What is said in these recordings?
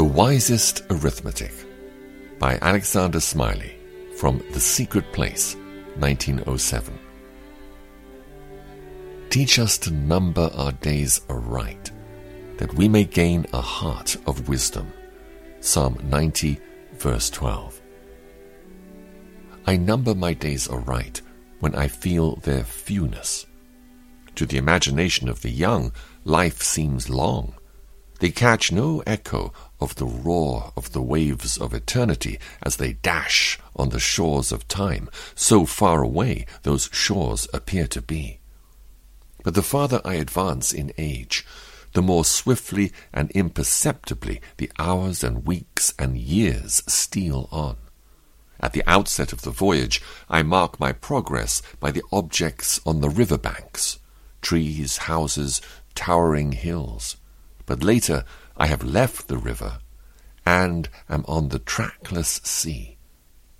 The Wisest Arithmetic by Alexander Smellie from The Secret Place, 1907. Teach us to number our days aright, that we may gain a heart of wisdom. Psalm 90, verse 12. I number my days aright when I feel their fewness. To the imagination of the young, life seems long. They catch no echo of the roar of the waves of eternity as they dash on the shores of time, so far away those shores appear to be. But the farther I advance in age, the more swiftly and imperceptibly the hours and weeks and years steal on. At the outset of the voyage, I mark my progress by the objects on the river banks trees, houses, towering hills. But later I have left the river and am on the trackless sea,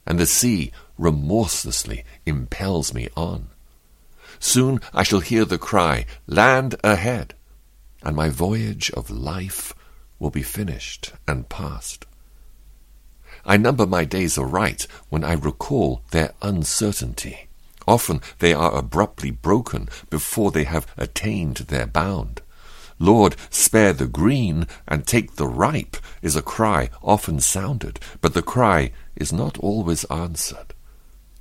and the sea remorselessly impels me on. Soon I shall hear the cry, Land ahead, and my voyage of life will be finished and past. I number my days aright when I recall their uncertainty. Often they are abruptly broken before they have attained their bound. Lord, spare the green and take the ripe is a cry often sounded, but the cry is not always answered.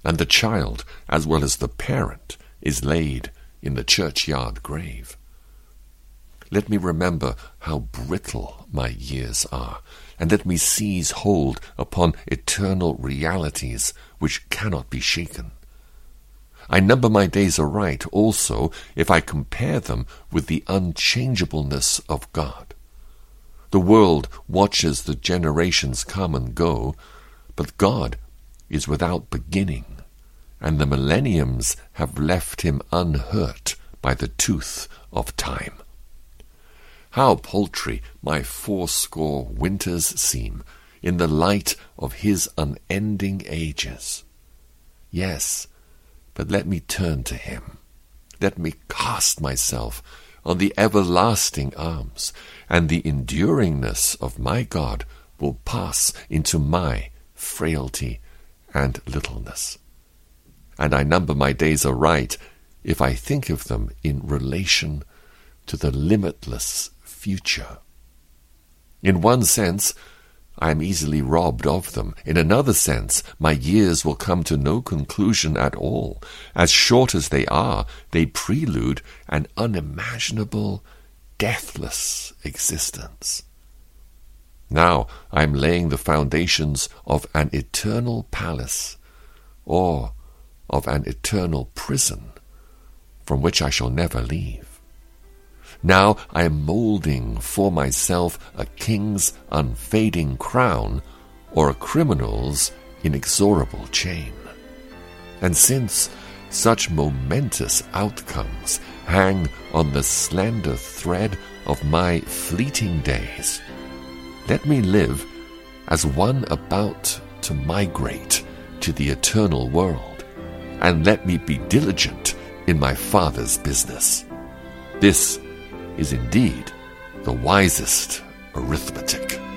And the child, as well as the parent, is laid in the churchyard grave. Let me remember how brittle my years are, and let me seize hold upon eternal realities which cannot be shaken. I number my days aright also if I compare them with the unchangeableness of God. The world watches the generations come and go, but God is without beginning, and the millenniums have left him unhurt by the tooth of time. How paltry my fourscore winters seem in the light of his unending ages! Yes, but let me turn to him. Let me cast myself on the everlasting arms, and the enduringness of my God will pass into my frailty and littleness. And I number my days aright if I think of them in relation to the limitless future. In one sense, I am easily robbed of them. In another sense, my years will come to no conclusion at all. As short as they are, they prelude an unimaginable, deathless existence. Now I am laying the foundations of an eternal palace, or of an eternal prison, from which I shall never leave. Now I am moulding for myself a king's unfading crown or a criminal's inexorable chain. And since such momentous outcomes hang on the slender thread of my fleeting days, let me live as one about to migrate to the eternal world, and let me be diligent in my Father's business. This is indeed the wisest arithmetic.